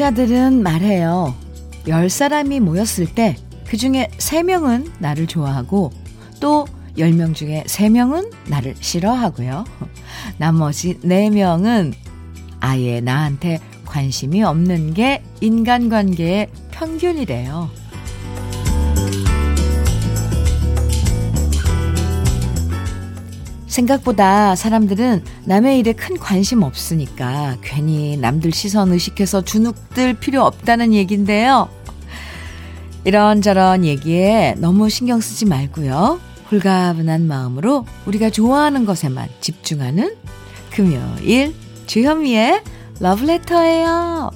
과학자들은 말해요. 10사람이 모였을 때 그 중에 3명은 나를 좋아하고 또 10명 중에 3명은 나를 싫어하고요. 나머지 4명은 아예 나한테 관심이 없는 게 인간관계의 평균이래요. 생각보다 사람들은 남의 일에 큰 관심 없으니까 괜히 남들 시선 의식해서 주눅들 필요 없다는 얘긴데요. 이런저런 얘기에 너무 신경 쓰지 말고요. 홀가분한 마음으로 우리가 좋아하는 것에만 집중하는 금요일 주현미의 러브레터예요.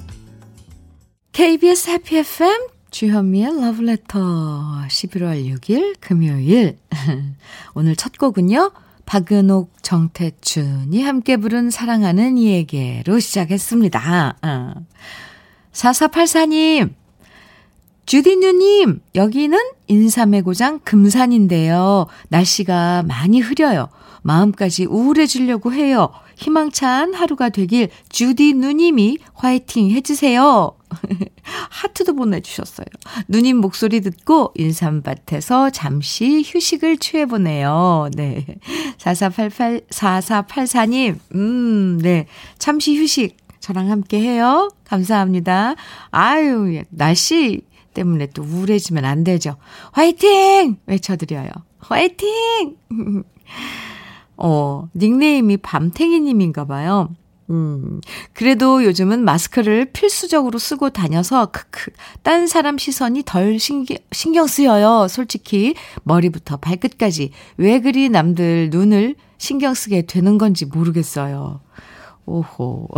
KBS 해피 FM 주현미의 러브레터 11월 6일 금요일 오늘 첫 곡은요. 박은옥, 정태춘이 함께 부른 사랑하는 이에게로 시작했습니다. 어. 4484님, 주디누님, 여기는 인삼의 고장 금산인데요. 날씨가 많이 흐려요. 마음까지 우울해지려고 해요. 희망찬 하루가 되길 주디 누님이 화이팅 해주세요. 하트도 보내주셨어요. 누님 목소리 듣고 인삼밭에서 잠시 휴식을 취해보네요. 네. 4488, 4484님, 음, 네. 잠시 휴식 저랑 함께 해요. 감사합니다. 아유, 날씨 때문에 또 우울해지면 안 되죠. 화이팅! 외쳐드려요. 화이팅! 어, 닉네임이 밤탱이님인가 봐요. 음, 그래도 요즘은 마스크를 필수적으로 쓰고 다녀서, 크크, 딴 사람 시선이 덜 신경, 신경 쓰여요. 솔직히, 머리부터 발끝까지. 왜 그리 남들 눈을 신경 쓰게 되는 건지 모르겠어요. 오호.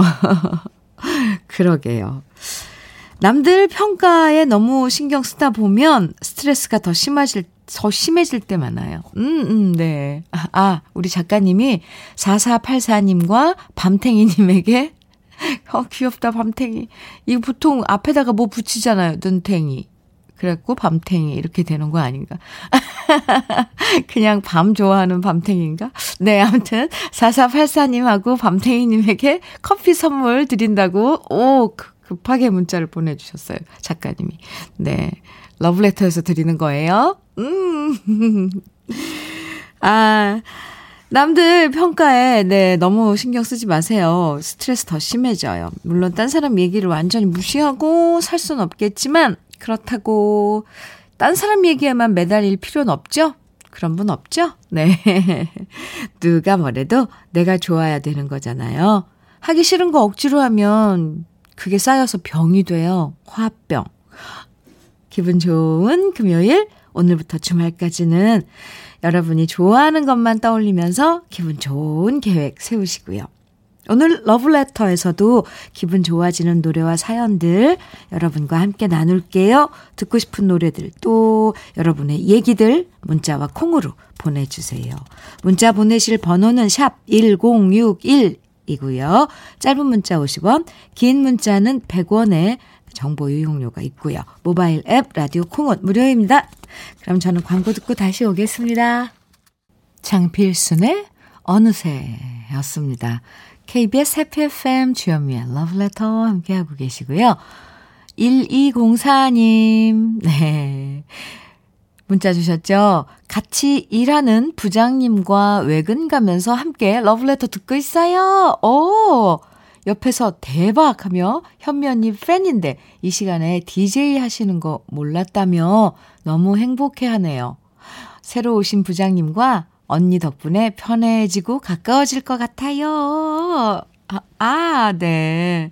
그러게요. 남들 평가에 너무 신경 쓰다 보면 스트레스가 더 심해질 더 심해질 때 많아요. 음, 음, 네. 아, 아 우리 작가님이 4484님과 밤탱이님에게, 어, 귀엽다, 밤탱이. 이거 보통 앞에다가 뭐 붙이잖아요, 눈탱이. 그래갖고 밤탱이 이렇게 되는 거 아닌가? 그냥 밤 좋아하는 밤탱인가? 네, 아무튼 4484님하고 밤탱이님에게 커피 선물 드린다고 오 급하게 문자를 보내주셨어요 작가님이. 네, 러브레터에서 드리는 거예요. 음. 아, 남들 평가에, 네, 너무 신경 쓰지 마세요. 스트레스 더 심해져요. 물론, 딴 사람 얘기를 완전히 무시하고 살 수는 없겠지만, 그렇다고, 딴 사람 얘기에만 매달릴 필요는 없죠? 그런 분 없죠? 네. 누가 뭐래도 내가 좋아야 되는 거잖아요. 하기 싫은 거 억지로 하면, 그게 쌓여서 병이 돼요. 화병. 기분 좋은 금요일, 오늘부터 주말까지는 여러분이 좋아하는 것만 떠올리면서 기분 좋은 계획 세우시고요. 오늘 러브레터에서도 기분 좋아지는 노래와 사연들 여러분과 함께 나눌게요. 듣고 싶은 노래들 또 여러분의 얘기들 문자와 콩으로 보내주세요. 문자 보내실 번호는 샵 1061이고요. 짧은 문자 50원, 긴 문자는 100원에 정보 유용료가 있고요. 모바일 앱 라디오 콩은 무료입니다. 그럼 저는 광고 듣고 다시 오겠습니다. 장필순의 어느새였습니다. KBS 해피 FM 주현미의 러브레터 함께하고 계시고요. 1204님, 네. 문자 주셨죠? 같이 일하는 부장님과 외근 가면서 함께 러브레터 듣고 있어요. 오! 옆에서 대박 하며 현면님 팬인데 이 시간에 DJ 하시는 거 몰랐다며 너무 행복해 하네요. 새로 오신 부장님과 언니 덕분에 편해지고 가까워질 것 같아요. 아, 아 네.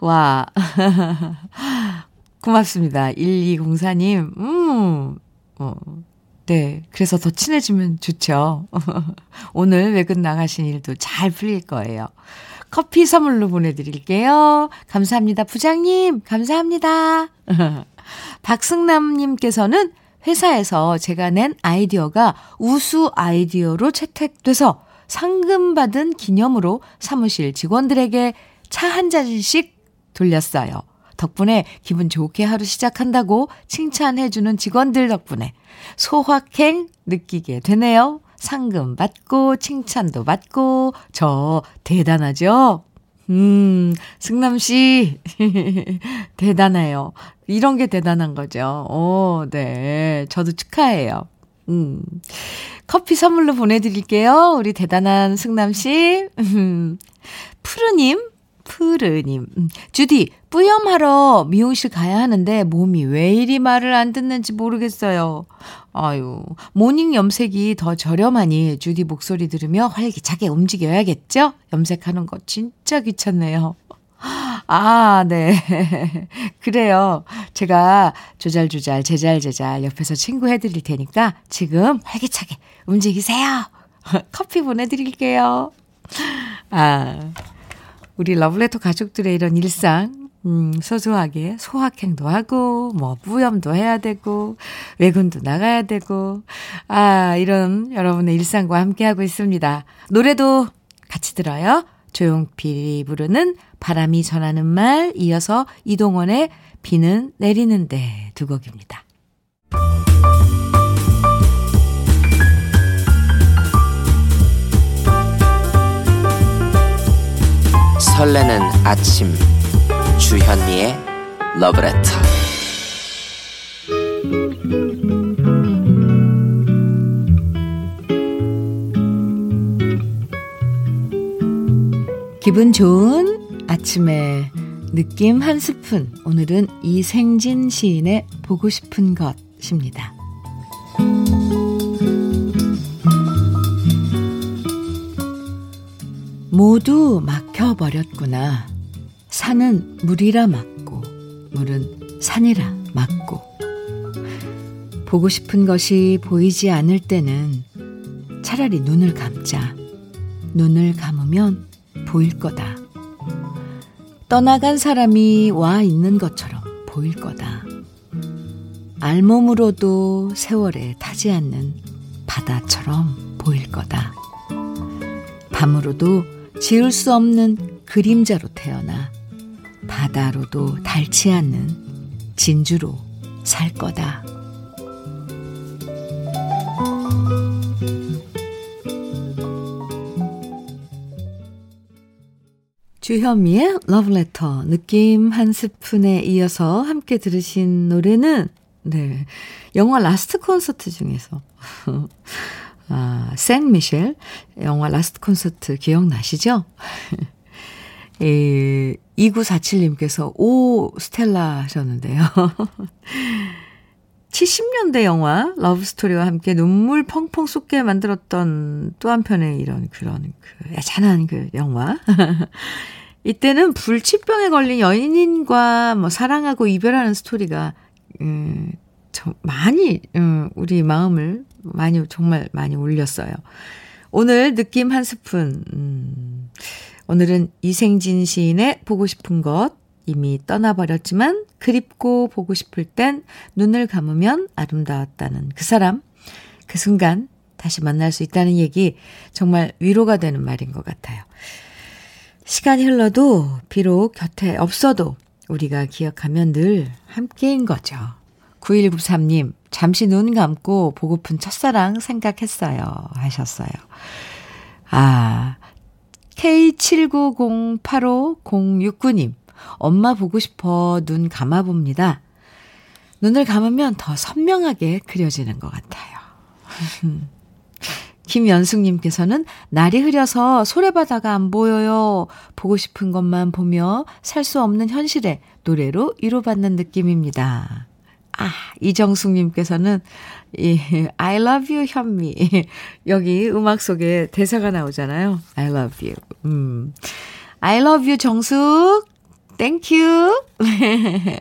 와. 고맙습니다. 1204님. 음, 어, 네. 그래서 더 친해지면 좋죠. 오늘 외근 나가신 일도 잘 풀릴 거예요. 커피 선물로 보내드릴게요. 감사합니다. 부장님, 감사합니다. 박승남님께서는 회사에서 제가 낸 아이디어가 우수 아이디어로 채택돼서 상금 받은 기념으로 사무실 직원들에게 차 한 잔씩 돌렸어요. 덕분에 기분 좋게 하루 시작한다고 칭찬해주는 직원들 덕분에 소확행 느끼게 되네요. 상금 받고 칭찬도 받고 저 대단하죠? 음, 승남씨, 대단해요. 이런 게 대단한 거죠. 오, 네. 저도 축하해요. 음. 커피 선물로 보내드릴게요. 우리 대단한 승남씨. 푸르님, 푸르님. 음, 주디, 뿌염하러 미용실 가야 하는데 몸이 왜 이리 말을 안 듣는지 모르겠어요. 아유, morning 염색이 더 저렴하니 주디 목소리 들으며 활기차게 움직여야겠죠? 염색하는 거 진짜 귀찮네요. 아, 네. 그래요. 제가 조잘조잘, 제잘제잘 옆에서 친구 해드릴 테니까 지금 활기차게 움직이세요. 커피 보내드릴게요. 아, 우리 러블레터 가족들의 이런 일상, 음, 소소하게 소확행도 하고, 뭐, 뿌염도 해야 되고, 외근도 나가야 되고, 아, 이런 여러분의 일상과 함께하고 있습니다. 노래도 같이 들어요. 조용필이 부르는 바람이 전하는 말, 이어서 이동원의 비는 내리는데 두 곡입니다. 설레는 아침 주현미의 러브레터 기분 좋은 아침에 느낌 한 스푼 오늘은 이생진 시인의 보고 싶은 것입니다. 모두 막혀버렸구나. 산은 물이라 막고, 물은 산이라 막고. 보고 싶은 것이 보이지 않을 때는 차라리 눈을 감자. 눈을 감으면 보일 거다. 떠나간 사람이 와 있는 것처럼 보일 거다. 알몸으로도 세월에 타지 않는 바다처럼 보일 거다. 밤으로도 지울 수 없는 그림자로 태어나 바다로도 닳지 않는 진주로 살 거다. 주현미의 러브레터 느낌 한 스푼에 이어서 함께 들으신 노래는 네 영화 라스트 콘서트 중에서 아, 생 미셸 영화 라스트 콘서트 기억나시죠? 이 2947님께서 오 스텔라 하셨는데요. 70년대 영화 러브스토리와 함께 눈물 펑펑 쏟게 만들었던 또 한편의 이런 그런 그 애잔한 그 영화. 이때는 불치병에 걸린 연인과 뭐 사랑하고 이별하는 스토리가 음, 저 많이 음, 우리 마음을 많이 정말 많이 울렸어요. 오늘 느낌 한 스푼. 음, 오늘은 이생진 시인의 보고 싶은 것 이미 떠나버렸지만 그립고 보고 싶을 땐 눈을 감으면 아름다웠다는 그 사람 그 순간 다시 만날 수 있다는 얘기 정말 위로가 되는 말인 것 같아요. 시간이 흘러도 비록 곁에 없어도 우리가 기억하면 늘 함께인 거죠. 9193님, 잠시 눈 감고 보고픈 첫사랑 생각했어요. 하셨어요. 아, K79085069님, 엄마 보고 싶어 눈 감아봅니다. 눈을 감으면 더 선명하게 그려지는 것 같아요. 김연숙님께서는 날이 흐려서 소래바다가 안 보여요. 보고 싶은 것만 보며 살 수 없는 현실에 노래로 위로받는 느낌입니다. 아, 이정숙님께서는 이 I love you 현미 여기 음악 속에 대사가 나오잖아요. I love you. 음. I love you 정숙. Thank you.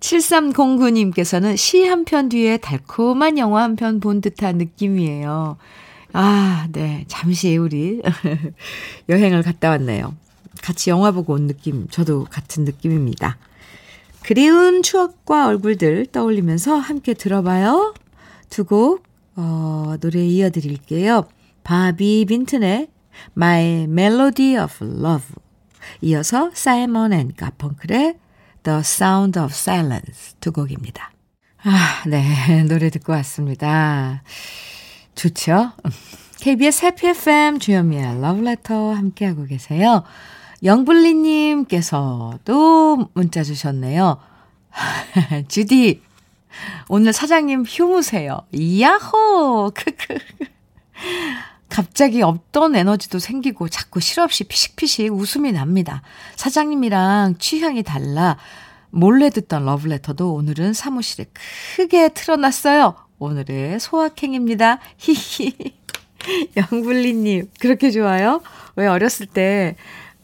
7309님께서는 시 한 편 뒤에 달콤한 영화 한 편 본 듯한 느낌이에요. 아, 네. 잠시 우리 여행을 갔다 왔네요. 같이 영화 보고 온 느낌, 저도 같은 느낌입니다. 그리운 추억과 얼굴들 떠올리면서 함께 들어봐요. 두 곡, 어, 노래 이어드릴게요. 바비 빈튼의 My Melody of Love. 이어서 사이먼 앤 가펑클의 The Sound of Silence 두 곡입니다. 아, 네. 노래 듣고 왔습니다. 좋죠? KBS 해피 FM 주현미의 러브레터 함께하고 계세요. 영블리님께서도 문자 주셨네요. 주디, 오늘 사장님 휴무세요. 야호! 크크. 갑자기 없던 에너지도 생기고 자꾸 실없이 피식피식 웃음이 납니다. 사장님이랑 취향이 달라 몰래 듣던 러브레터도 오늘은 사무실에 크게 틀어놨어요. 오늘의 소확행입니다. 히히. 영블리님, 그렇게 좋아요? 왜 어렸을 때,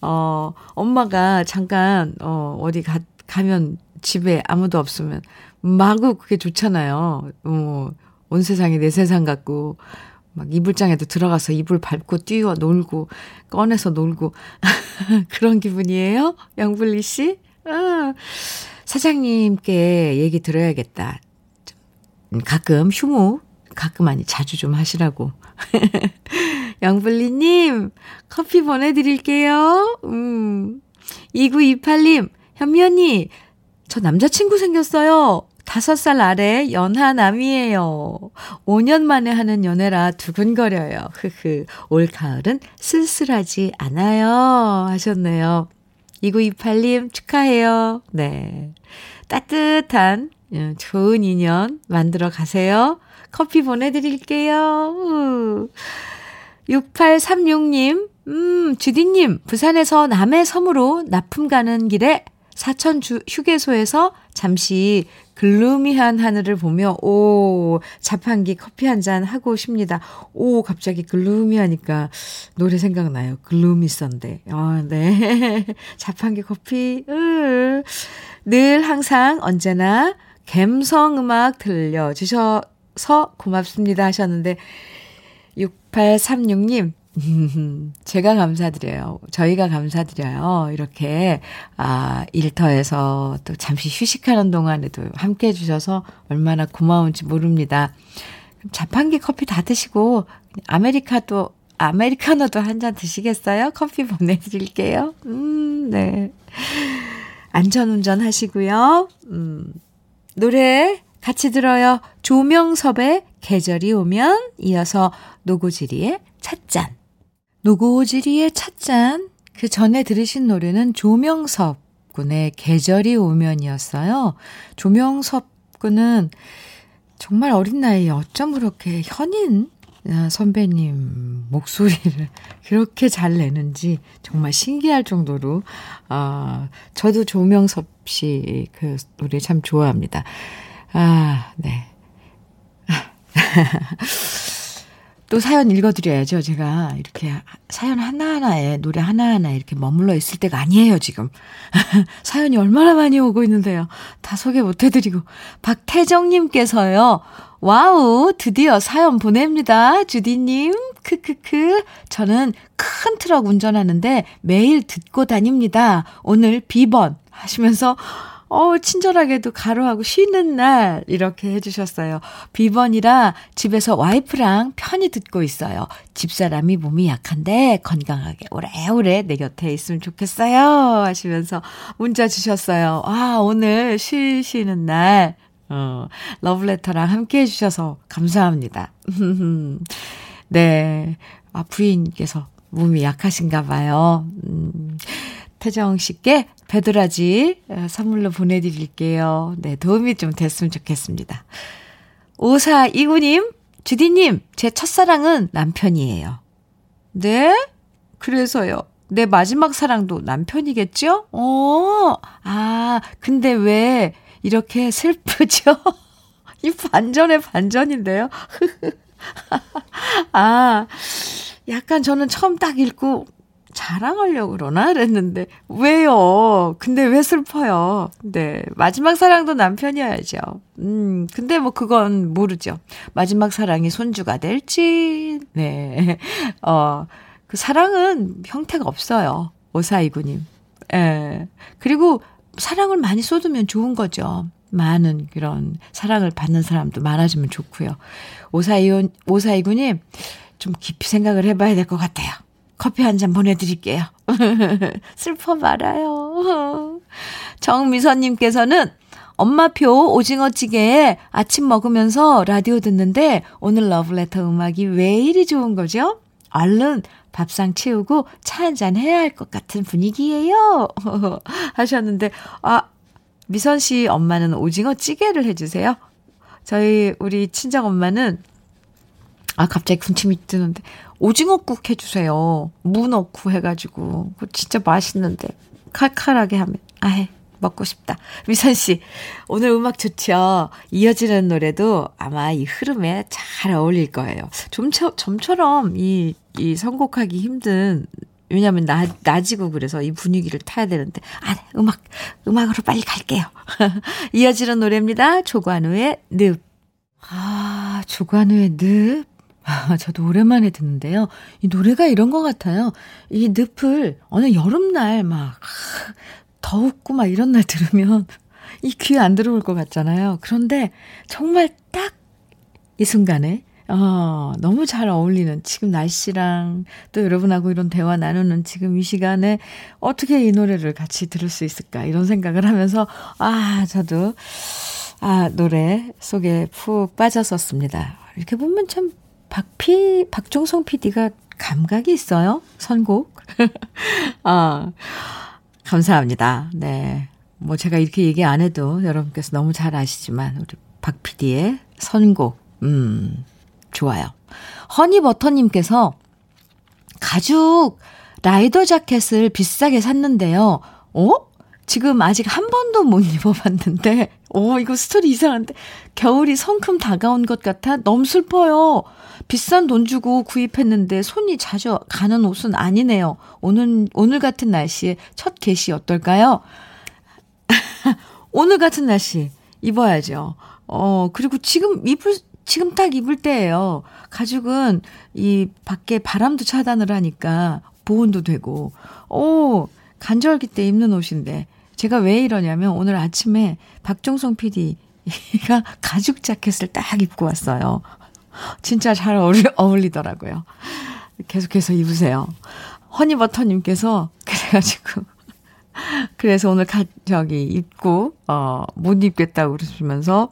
어, 엄마가 잠깐, 어, 어디 가, 가면 집에 아무도 없으면 마구 그게 좋잖아요. 어, 온 세상이 내 세상 같고, 막 이불장에도 들어가서 이불 밟고 뛰어 놀고, 꺼내서 놀고. 그런 기분이에요? 영블리 씨? 아, 사장님께 얘기 들어야겠다. 가끔 휴무, 가끔 아니 자주 좀 하시라고. 영블리님, 커피 보내드릴게요. 음. 2928님, 현미 언니, 저 남자친구 생겼어요. 5살 아래 연하남이에요. 5년 만에 하는 연애라 두근거려요. 흐흐. 올 가을은 쓸쓸하지 않아요. 하셨네요. 2928님 축하해요. 네. 따뜻한 예, 좋은 인연 만들어 가세요. 커피 보내드릴게요. 6836님, 음, 주디님, 부산에서 남해 섬으로 납품 가는 길에 사천 주 휴게소에서 잠시 글루미한 하늘을 보며, 오, 자판기 커피 한 잔 하고 싶니다. 오, 갑자기 글루미하니까 노래 생각나요. 글루미 썬데. 아, 네. 자판기 커피, 으. 늘 항상 언제나 갬성 음악 들려 주셔서 고맙습니다 하셨는데, 6836님, 제가 감사드려요. 저희가 감사드려요. 이렇게, 아, 일터에서 또 잠시 휴식하는 동안에도 함께 해주셔서 얼마나 고마운지 모릅니다. 자판기 커피 다 드시고, 아메리카도, 아메리카노도 한 잔 드시겠어요? 커피 보내드릴게요. 음, 네. 안전운전 하시고요. 음, 노래 같이 들어요. 조명섭의 계절이 오면 이어서 노고지리의 찻잔. 노고지리의 찻잔. 그 전에 들으신 노래는 조명섭 군의 계절이 오면이었어요. 조명섭 군은 정말 어린 나이에 어쩜 그렇게 현인 선배님 목소리를 그렇게 잘 내는지 정말 신기할 정도로, 아, 저도 조명섭 씨 그 노래 참 좋아합니다. 아, 네. 또 사연 읽어드려야죠. 제가 이렇게 사연 하나하나에 노래 하나하나에 이렇게 머물러 있을 때가 아니에요, 지금. 사연이 얼마나 많이 오고 있는데요. 다 소개 못 해드리고. 박태정님께서요. wow, 드디어 사연 보냅니다. 주디님, 크크크. 저는 큰 트럭 운전하는데 매일 듣고 다닙니다. 오늘 비번 하시면서 어, 친절하게도 괄호하고 쉬는 날 이렇게 해주셨어요. 비번이라 집에서 와이프랑 편히 듣고 있어요. 집사람이 몸이 약한데 건강하게 오래오래 내 곁에 있으면 좋겠어요. 하시면서 문자 주셨어요. 아, 오늘 쉬시는 날, 어, 러브레터랑 함께 해주셔서 감사합니다. 네. 아, 부인께서 몸이 약하신가 봐요. 음, 태정 씨께 배도라지 어, 선물로 보내드릴게요. 네, 도움이 좀 됐으면 좋겠습니다. 5429님, 주디님, 제 첫사랑은 남편이에요. 네? 그래서요. 내 마지막 사랑도 남편이겠죠? 어, 아, 근데 왜 이렇게 슬프죠? 이 반전의 반전인데요? 아, 약간 저는 처음 딱 읽고, 자랑하려고 그러나? 그랬는데, 왜요? 근데 왜 슬퍼요? 네. 마지막 사랑도 남편이어야죠. 음, 근데 뭐 그건 모르죠. 마지막 사랑이 손주가 될지, 네. 어, 그 사랑은 형태가 없어요. 오사이구님. 예. 그리고 사랑을 많이 쏟으면 좋은 거죠. 많은 그런 사랑을 받는 사람도 많아지면 좋고요. 오사이온, 오사이구님, 좀 깊이 생각을 해봐야 될 것 같아요. 커피 한 잔 보내드릴게요. 슬퍼 말아요. 정미선님께서는 엄마표 오징어찌개에 아침 먹으면서 라디오 듣는데 오늘 러브레터 음악이 왜 이리 좋은 거죠? 얼른 밥상 채우고 차 한 잔 해야 할 것 같은 분위기예요. 하셨는데, 아, 미선 씨 엄마는 오징어 찌개를 해주세요. 저희, 우리 친정 엄마는, 아, 갑자기 군침이 뜨는데, 오징어국 해주세요. 무 넣고 해가지고. 진짜 맛있는데. 칼칼하게 하면. 아해. 먹고 싶다. 미선 씨, 오늘 음악 좋죠? 이어지는 노래도 아마 이 흐름에 잘 어울릴 거예요. 좀, 좀처럼 이, 이 선곡하기 힘든, 왜냐면 나, 낮이고 그래서 이 분위기를 타야 되는데, 아, 음악, 음악으로 빨리 갈게요. 이어지는 노래입니다. 조관우의 늪. 아, 조관우의 늪. 아, 저도 오랜만에 듣는데요. 이 노래가 이런 것 같아요. 이 늪을 어느 여름날 막 덥고 막 이런 날 들으면 이 귀에 안 들어올 것 같잖아요. 그런데 정말 딱 이 순간에 어, 너무 잘 어울리는 지금 날씨랑 또 여러분하고 이런 대화 나누는 지금 이 시간에 어떻게 이 노래를 같이 들을 수 있을까 이런 생각을 하면서 아, 저도 아, 노래 속에 푹 빠졌었습니다. 이렇게 보면 참 박피 박종성 PD가 감각이 있어요. 선곡. 아. 감사합니다. 네. 뭐 제가 이렇게 얘기 안 해도 여러분께서 너무 잘 아시지만 우리 박 PD의 선곡 음 좋아요. 허니버터님께서 가죽 라이더 자켓을 비싸게 샀는데요. 어? 지금 아직 한 번도 못 입어봤는데, 오, 이거 스토리 이상한데, 겨울이 성큼 다가온 것 같아 너무 슬퍼요. 비싼 돈 주고 구입했는데 손이 자주 가는 옷은 아니네요. 오늘, 오늘 같은 날씨에 첫 개시 어떨까요? 오늘 같은 날씨 입어야죠. 어, 그리고 지금 입을, 지금 딱 입을 때예요. 가죽은 이 밖에 바람도 차단을 하니까 보온도 되고, 오, 간절기 때 입는 옷인데, 제가 왜 이러냐면 오늘 아침에 박종성 PD가 가죽 자켓을 딱 입고 왔어요. 진짜 잘 어울리, 어울리더라고요. 계속해서 입으세요. 허니버터님께서 그래가지고 그래서 오늘 가, 저기 입고 어 못 입겠다고 그러시면서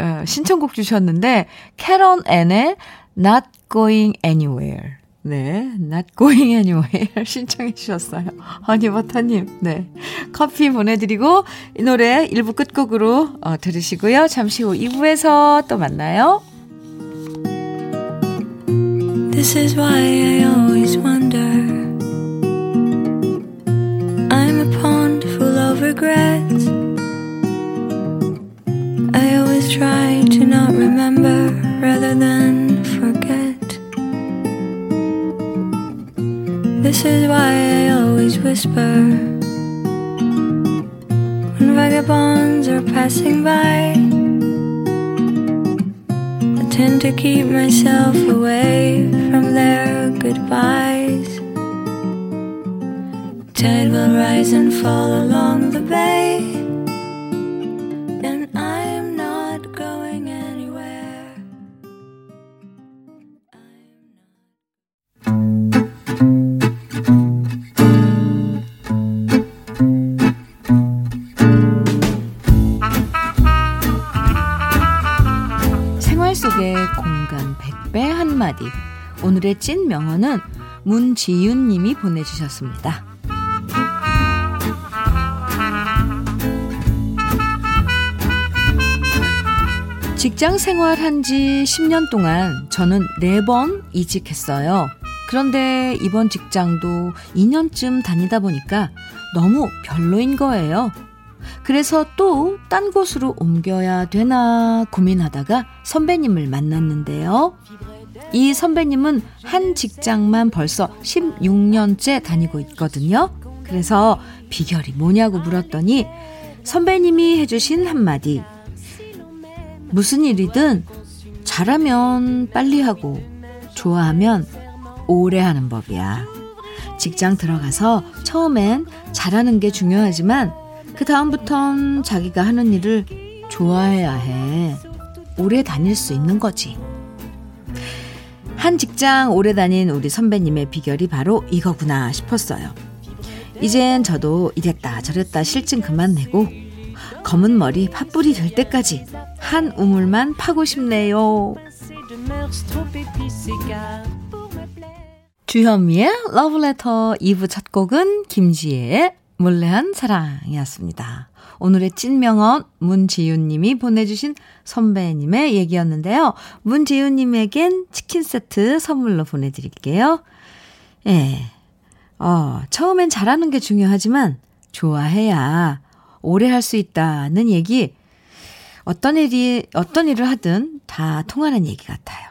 어, 신청곡 주셨는데 캐런 앤의 Not Going Anywhere 네, Not Going Anywhere 신청해 주셨어요. 허니버터님, 네. 커피 보내드리고, 이 노래 1부 끝곡으로 어, 들으시고요. 잠시 후 2부에서 또 만나요. This is why I always wonder. I'm a pond full of regrets. I always try to not remember rather than This is why I always whisper when vagabonds are passing by I tend to keep myself away from their goodbyes. Tide will rise and fall along the bay, 오늘의 찐 명언은 문지윤 님이 보내주셨습니다. 직장 생활한 지 10년 동안 저는 4번 이직했어요. 그런데 이번 직장도 2년쯤 다니다 보니까 너무 별로인 거예요. 그래서 또 딴 곳으로 옮겨야 되나 고민하다가 선배님을 만났는데요. 이 선배님은 한 직장만 벌써 16년째 다니고 있거든요. 그래서 비결이 뭐냐고 물었더니 선배님이 해주신 한마디. 무슨 일이든 잘하면 빨리 하고 좋아하면 오래 하는 법이야. 직장 들어가서 처음엔 잘하는 게 중요하지만 그 다음부턴 자기가 하는 일을 좋아해야 해. 오래 다닐 수 있는 거지. 한 직장 오래 다닌 우리 선배님의 비결이 바로 이거구나 싶었어요. 이젠 저도 이랬다 저랬다 실증 그만 내고 검은 머리 팥불이 될 때까지 한 우물만 파고 싶네요. 주현미의 러브레터 2부 첫 곡은 김지혜의 몰래한 사랑이었습니다. 오늘의 찐명언 문지윤님이 보내주신 선배님의 얘기였는데요. 문지윤님에겐 치킨 세트 선물로 보내드릴게요. 예. 어, 처음엔 잘하는 게 중요하지만 좋아해야 오래 할 수 있다는 얘기 어떤 일이 어떤 일을 하든 다 통하는 얘기 같아요.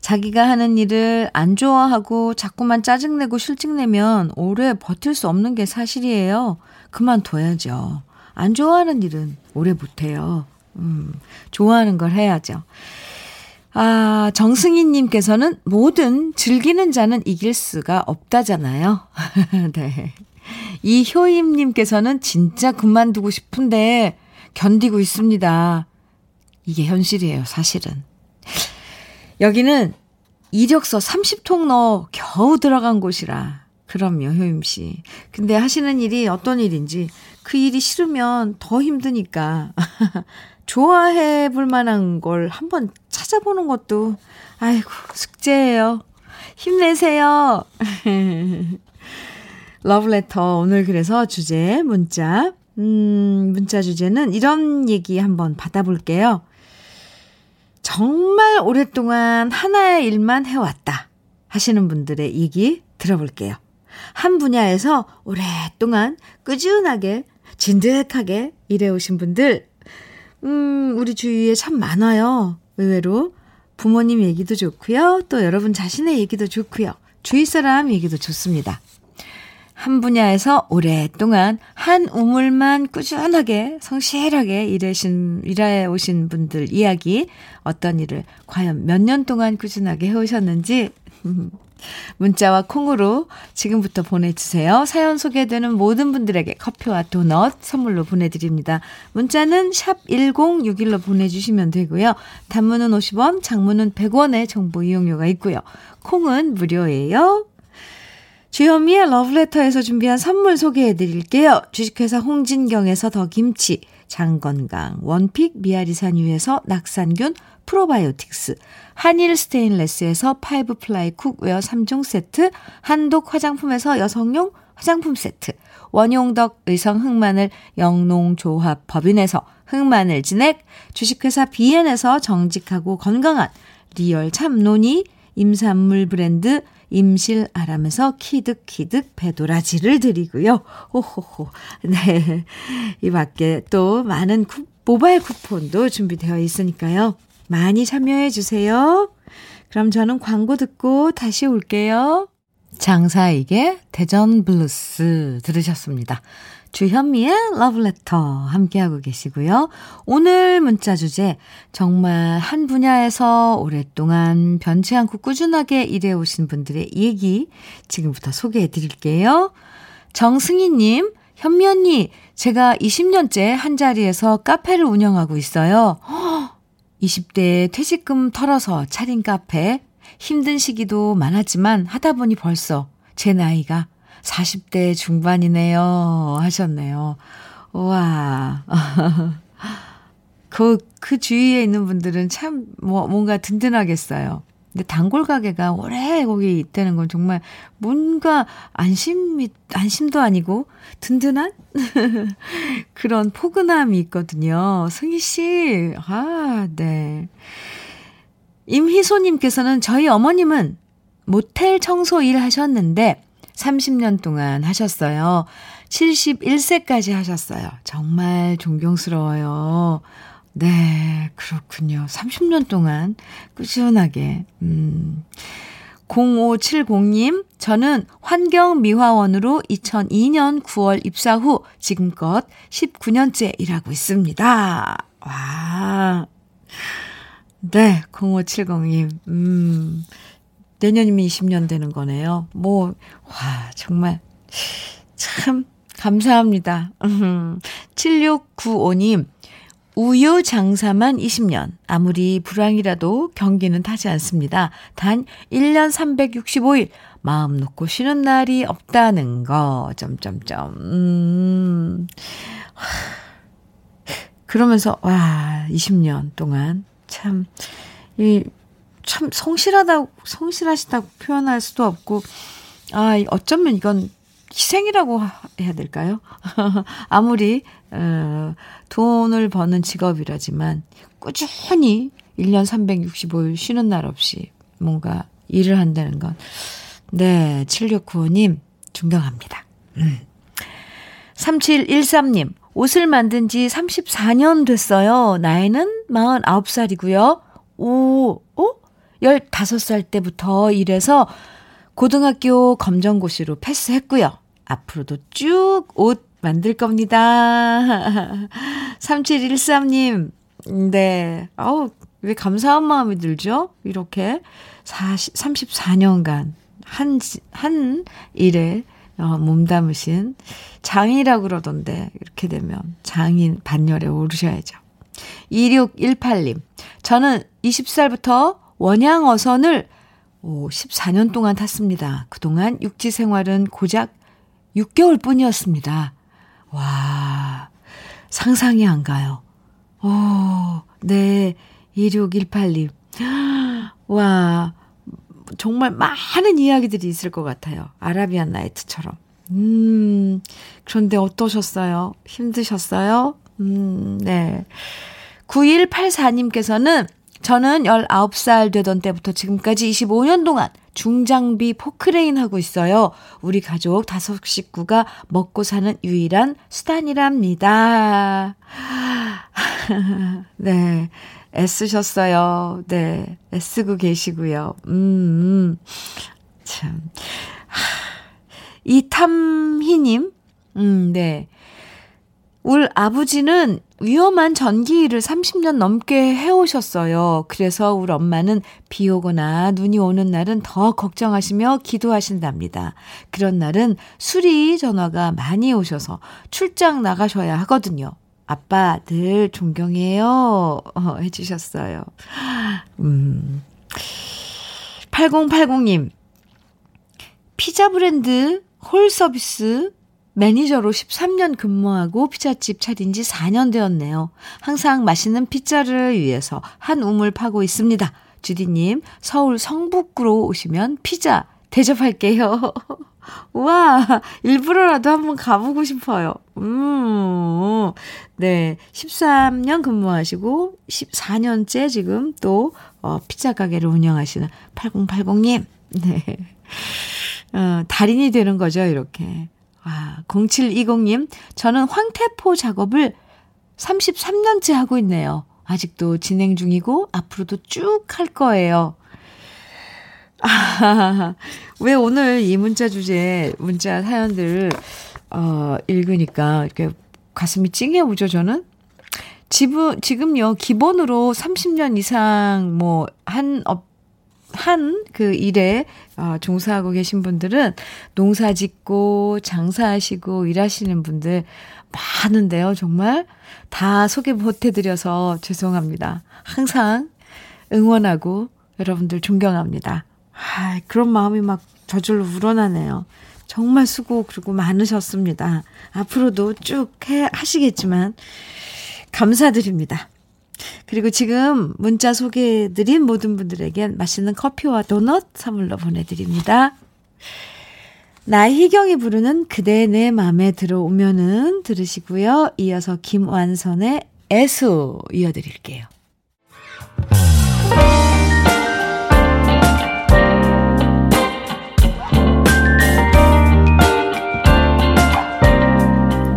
자기가 하는 일을 안 좋아하고 자꾸만 짜증내고 실증내면 오래 버틸 수 없는 게 사실이에요. 그만둬야죠. 안 좋아하는 일은 오래 못해요. 음, 좋아하는 걸 해야죠. 아, 정승희님께서는 모든 즐기는 자는 이길 수가 없다잖아요. 네. 이효임님께서는 진짜 그만두고 싶은데 견디고 있습니다. 이게 현실이에요, 사실은. 여기는 이력서 30통 넣어 겨우 들어간 곳이라. 그럼요, 효임 씨. 근데 하시는 일이 어떤 일인지 그 일이 싫으면 더 힘드니까. 좋아해 볼 만한 걸 한번 찾아보는 것도, 아이고, 숙제예요. 힘내세요. 러브레터 오늘 그래서 주제 문자. 음, 문자 주제는 이런 얘기 한번 받아볼게요. 정말 오랫동안 하나의 일만 해왔다 하시는 분들의 얘기 들어볼게요. 한 분야에서 오랫동안 꾸준하게 진득하게 일해오신 분들, 음, 우리 주위에 참 많아요. 의외로. 부모님 얘기도 좋고요. 또 여러분 자신의 얘기도 좋고요. 주위 사람 얘기도 좋습니다. 한 분야에서 오랫동안 한 우물만 꾸준하게 성실하게 일하신, 일해 오신 분들 이야기, 어떤 일을 과연 몇 년 동안 꾸준하게 해오셨는지, 문자와 콩으로 지금부터 보내주세요. 사연 소개되는 모든 분들에게 커피와 도넛 선물로 보내드립니다. 문자는 샵 1061로 보내주시면 되고요. 단문은 50원, 장문은 100원의 정보 이용료가 있고요. 콩은 무료예요. 주현미의 러브레터에서 준비한 선물 소개해 드릴게요. 주식회사 홍진경에서 더 김치, 장건강, one pick 미야리산유에서 낙산균, 프로바이오틱스, 한일 스테인레스에서 five ply cookware 3종 세트, 한독 화장품에서 여성용 화장품 세트, 원용덕 의성 흑마늘 영농조합 법인에서 흑마늘 진액, 주식회사 비엔에서 정직하고 건강한 real 참노니, 임산물 브랜드 임실 아람에서 키득키득 배도라지를 드리고요. 호호호. 네. 이 밖에 또 많은 쿠, 모바일 쿠폰도 준비되어 있으니까요. 많이 참여해 주세요. 그럼 저는 광고 듣고 다시 올게요. 장사익의 대전 블루스 들으셨습니다. 주현미의 러브레터 함께하고 계시고요. 오늘 문자 주제 정말 한 분야에서 오랫동안 변치 않고 꾸준하게 일해 오신 분들의 얘기 지금부터 소개해 드릴게요. 정승희 님, 현미 언니, 제가 20년째 한 자리에서 카페를 운영하고 있어요. 20대에 퇴직금 털어서 차린 카페. 힘든 시기도 많았지만 하다 보니 벌써 제 나이가 40대 중반이네요. 하셨네요. 와. 그, 그 주위에 있는 분들은 참, 뭐, 뭔가 든든하겠어요. 근데 단골 가게가 오래 거기 있다는 건 정말 뭔가 안심이, 안심도 아니고 든든한? 그런 포근함이 있거든요. 승희 씨, 아, 네. 임희소님께서는 저희 어머님은 모텔 청소 일 하셨는데 30년 동안 하셨어요. 71세까지 하셨어요. 정말 존경스러워요. 네, 그렇군요. 30년 동안 꾸준하게, 음. 0570님, 저는 환경미화원으로 2002년 9월 입사 후 지금껏 19년째 일하고 있습니다. 와. 네, 0570님, 음. 내년이면 20년 되는 거네요. 뭐, 와, 정말, 참, 감사합니다. 7695님, 우유 장사만 20년. 아무리 불황이라도 경기는 타지 않습니다. 단 1년 365일. 마음 놓고 쉬는 날이 없다는 거. 점점점. 음. 그러면서 와, 20년 동안 참 이 참 성실하다고 성실하시다고 표현할 수도 없고 아, 어쩌면 이건 희생이라고 해야 될까요? 아무리, 어, 돈을 버는 직업이라지만 꾸준히 1년 365일 쉬는 날 없이 뭔가 일을 한다는 건, 네, 7695님, 존경합니다. 음. 3713님, 옷을 만든 지 34년 됐어요. 나이는 49살이고요. 오, 어? 15살 때부터 일해서 고등학교 검정고시로 패스했고요. 앞으로도 쭉 옷 만들 겁니다. 3713님, 네. 아우, 왜 감사한 마음이 들죠? 이렇게 40, 34년간 한, 한 일에 어, 몸담으신 장이라고 그러던데, 이렇게 되면 장인 반열에 오르셔야죠. 2618님, 저는 20살부터 원양 어선을 오, 14년 동안 탔습니다. 그동안 육지 생활은 고작 6개월 뿐이었습니다. 와, 상상이 안 가요. 오, 네, 2618님. 와, 정말 많은 이야기들이 있을 것 같아요. 아라비안 나이트처럼. 음, 그런데 어떠셨어요? 힘드셨어요? 음, 네. 9184님께서는 저는 19살 되던 때부터 지금까지 25년 동안 중장비 포크레인 하고 있어요. 우리 가족 다섯 식구가 먹고 사는 유일한 수단이랍니다. 네. 애쓰셨어요. 네. 애쓰고 계시고요. 음, 음. 참. 이탐희님, 음, 네. 울 아버지는 위험한 전기 일을 30년 넘게 해오셨어요. 그래서 우리 엄마는 비 오거나 눈이 오는 날은 더 걱정하시며 기도하신답니다. 그런 날은 수리 전화가 많이 오셔서 출장 나가셔야 하거든요. 아빠 늘 존경해요. 어, 해주셨어요. 음. 8080님. 피자 브랜드 홀 서비스 매니저로 13년 근무하고 피자집 차린 지 4년 되었네요. 항상 맛있는 피자를 위해서 한 우물 파고 있습니다. 주디님, 서울 성북구로 오시면 피자 대접할게요. 우와, 일부러라도 한번 가보고 싶어요. 음, 네. 13년 근무하시고, 14년째 지금 또, 어, 피자 가게를 운영하시는 8080님. 네. 어, 달인이 되는 거죠, 이렇게. 아, 0720님, 저는 황태포 작업을 33년째 하고 있네요. 아직도 진행 중이고, 앞으로도 쭉 할 거예요. 아, 왜 오늘 이 문자 주제, 문자 사연들, 어, 읽으니까 이렇게 가슴이 찡해오죠, 저는? 지금, 지금요, 기본으로 30년 이상, 뭐, 한 업, 한 그 일에 어, 종사하고 계신 분들은 농사 짓고 장사하시고 일하시는 분들 많은데요, 정말. 다 소개 못 해드려서 죄송합니다. 항상 응원하고 여러분들 존경합니다. 아, 그런 마음이 막 저절로 우러나네요. 정말 수고 그리고 많으셨습니다. 앞으로도 쭉 해, 하시겠지만 감사드립니다. 그리고 지금 문자 소개해드린 모든 분들에겐 맛있는 커피와 도넛 선물로 보내드립니다. 나희경이 부르는 그대 내 맘에 들어오면은 들으시고요. 이어서 김완선의 애수 이어드릴게요.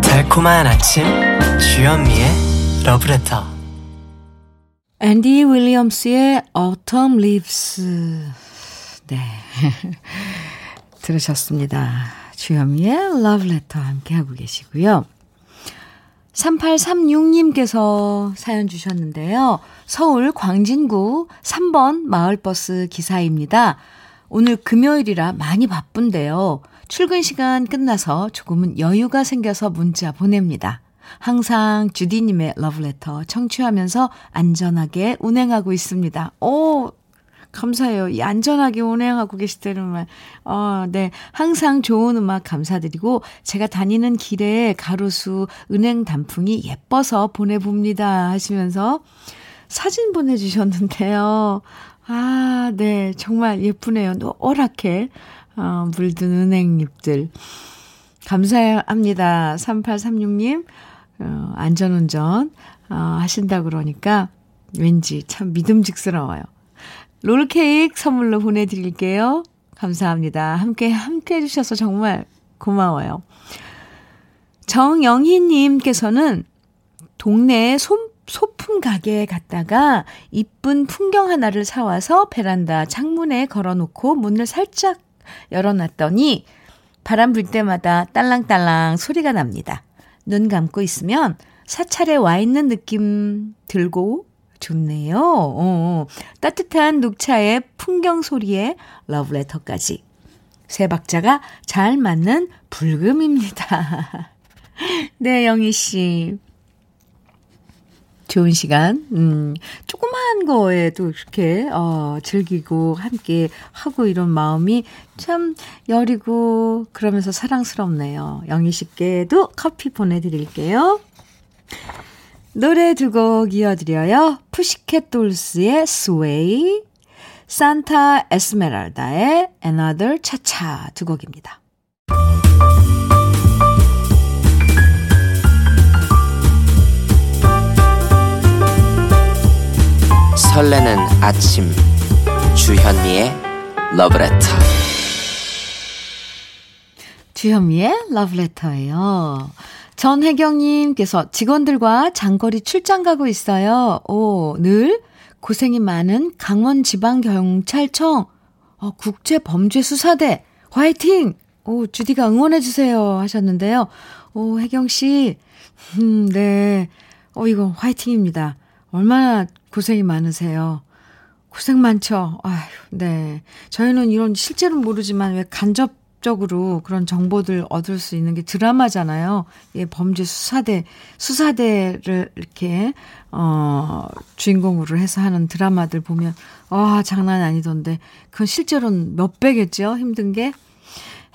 달콤한 아침 주현미의 러브레터 앤디 윌리엄스의 Autumn Leaves 네 들으셨습니다. 주현미의 Love Letter 함께하고 계시고요. 3836님께서 사연 주셨는데요. 서울 광진구 3번 마을버스 기사입니다. 오늘 금요일이라 많이 바쁜데요. 출근 시간 끝나서 조금은 여유가 생겨서 문자 보냅니다. 항상 주디님의 러브레터 청취하면서 안전하게 운행하고 있습니다. 오, 감사해요. 이 안전하게 운행하고 계시다는 말. 어, 네. 항상 좋은 음악 감사드리고, 제가 다니는 길에 가로수 은행 단풍이 예뻐서 보내봅니다. 하시면서 사진 보내주셨는데요. 아, 네. 정말 예쁘네요. 노랗게, 어, 물든 은행잎들. 감사합니다. 3836님, 어, 안전운전, 어, 하신다 그러니까 왠지 참 믿음직스러워요. 롤케이크 선물로 보내드릴게요. 감사합니다. 함께, 함께 해주셔서 정말 고마워요. 정영희님께서는 동네 소, 소품 가게에 갔다가 이쁜 풍경 하나를 사와서 베란다 창문에 걸어놓고 문을 살짝 열어놨더니 바람 불 때마다 딸랑딸랑 소리가 납니다. 눈 감고 있으면 사찰에 와 있는 느낌 들고 좋네요. 어, 따뜻한 녹차의 풍경 소리에 러브레터까지. 세 박자가 잘 맞는 불금입니다. 네, 영희 씨. 좋은 시간, 음, 조그마한 거에도 이렇게, 어, 즐기고 함께 하고 이런 마음이 참 여리고 그러면서 사랑스럽네요. 영희 씨께도 커피 보내드릴게요. 노래 두 곡 이어드려요. 푸시켓 돌스의 스웨이, 산타 에스메랄다의 Another 차차 두 곡입니다. 설레는 아침 주현미의 러브레터 주현미의 러브레터예요. 전혜경님께서 직원들과 장거리 출장 가고 있어요. 오, 늘 고생이 많은 강원지방경찰청 어, 국제범죄수사대 화이팅! 오, 주디가 응원해주세요 하셨는데요. 오, 혜경씨, 음, 네. 어, 이거 화이팅입니다. 얼마나 고생이 많으세요. 고생 많죠? 아휴, 네. 저희는 이런 실제로는 모르지만 왜 간접적으로 그런 정보들 얻을 수 있는 게 드라마잖아요. 예, 범죄 수사대, 수사대를 이렇게, 어, 주인공으로 해서 하는 드라마들 보면, 와, 장난 아니던데. 그건 실제로는 몇 배겠죠? 힘든 게.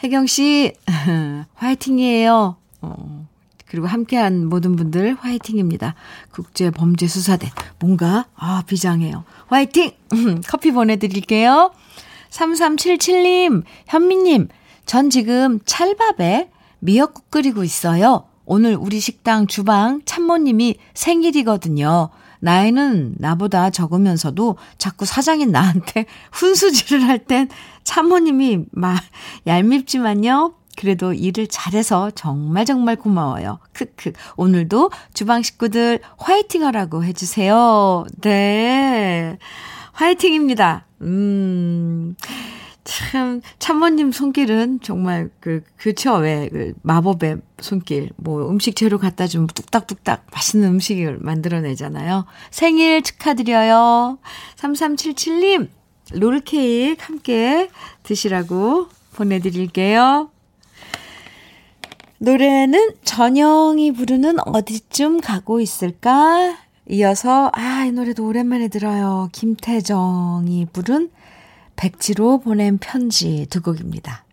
혜경 씨, 화이팅이에요. 어, 그리고 함께한 모든 분들 화이팅입니다. 국제범죄수사대. 뭔가, 아, 비장해요. 화이팅! 커피 보내드릴게요. 3377님, 현미님, 전 지금 찰밥에 미역국 끓이고 있어요. 오늘 우리 식당 주방 참모님이 생일이거든요. 나이는 나보다 적으면서도 자꾸 사장인 나한테 훈수질을 할 땐 참모님이 막 얄밉지만요. 그래도 일을 잘해서 정말 정말 고마워요. 크크. 오늘도 주방 식구들 화이팅 하라고 해주세요. 네. 화이팅입니다. 음. 참, 참모님 손길은 정말 그, 그쵸, 왜, 그 마법의 손길. 뭐 음식 재료 갖다 주면 뚝딱뚝딱 맛있는 음식을 만들어내잖아요. 생일 축하드려요. 3377님, 롤케이크 함께 드시라고 보내드릴게요. 노래는 전영이 부르는 어디쯤 가고 있을까? 이어서, 아, 이 노래도 오랜만에 들어요. 김태정이 부른 백지로 보낸 편지 두 곡입니다.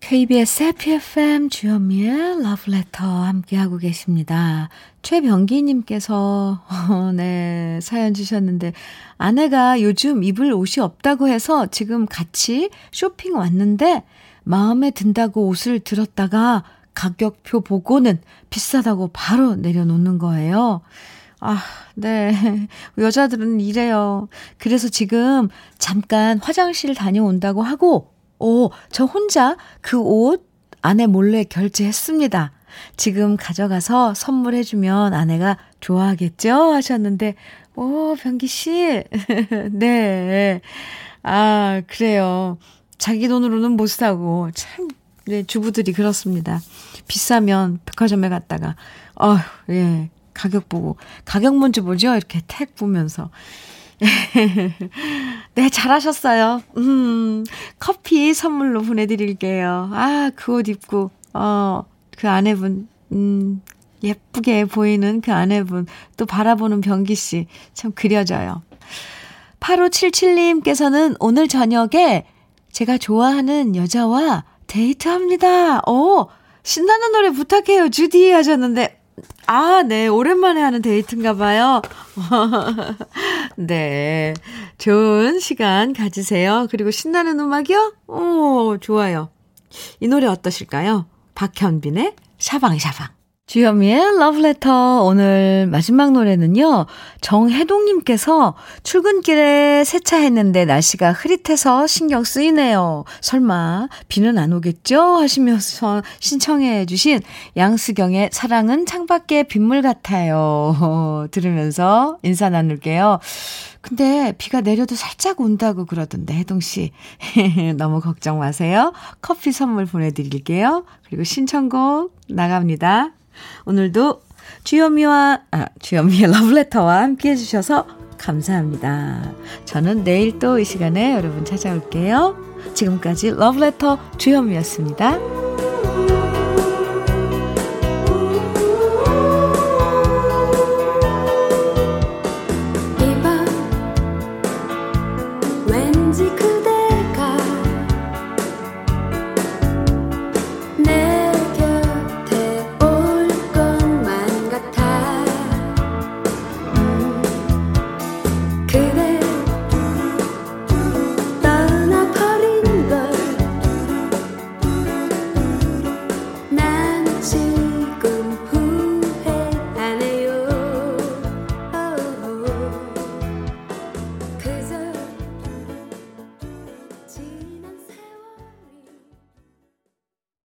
KBS 해피 FM 주현미의 러브레터 함께하고 계십니다. 최병기님께서, 어, 네, 사연 주셨는데, 아내가 요즘 입을 옷이 없다고 해서 지금 같이 쇼핑 왔는데, 마음에 든다고 옷을 들었다가 가격표 보고는 비싸다고 바로 내려놓는 거예요. 아, 네. 여자들은 이래요. 그래서 지금 잠깐 화장실 다녀온다고 하고, 오, 저 혼자 그 옷 아내 몰래 결제했습니다. 지금 가져가서 선물해주면 아내가 좋아하겠죠? 하셨는데, 오, 병기씨. 네. 아, 그래요. 자기 돈으로는 못 사고, 참, 네, 주부들이 그렇습니다. 비싸면 백화점에 갔다가, 어, 예, 가격 보고, 가격 먼저 보죠? 이렇게 택 보면서. 네, 잘하셨어요. 음, 커피 선물로 보내드릴게요. 아, 그 옷 입고, 어, 그 아내분, 음, 예쁘게 보이는 그 아내분, 또 바라보는 병기 씨, 참 그려져요. 8577님께서는 오늘 저녁에 제가 좋아하는 여자와 데이트합니다. 오, 신나는 노래 부탁해요, 주디 하셨는데, 아, 네. 오랜만에 하는 데이트인가 봐요. 네. 좋은 시간 가지세요. 그리고 신나는 음악이요? 오, 좋아요. 이 노래 어떠실까요? 박현빈의 샤방샤방. 주현미의 러브레터 오늘 마지막 노래는요. 정혜동님께서 출근길에 세차했는데 날씨가 흐릿해서 신경 쓰이네요. 설마 비는 안 오겠죠? 하시면서 신청해 주신 양수경의 사랑은 창밖에 빗물 같아요. 들으면서 인사 나눌게요. 근데 비가 내려도 살짝 온다고 그러던데, 혜동 씨. 너무 걱정 마세요. 커피 선물 보내드릴게요. 그리고 신청곡 나갑니다. 오늘도 주현미와, 아, 주현미의 러브레터와 함께 해주셔서 감사합니다. 저는 내일 또 이 시간에 여러분 찾아올게요. 지금까지 러브레터 주현미였습니다.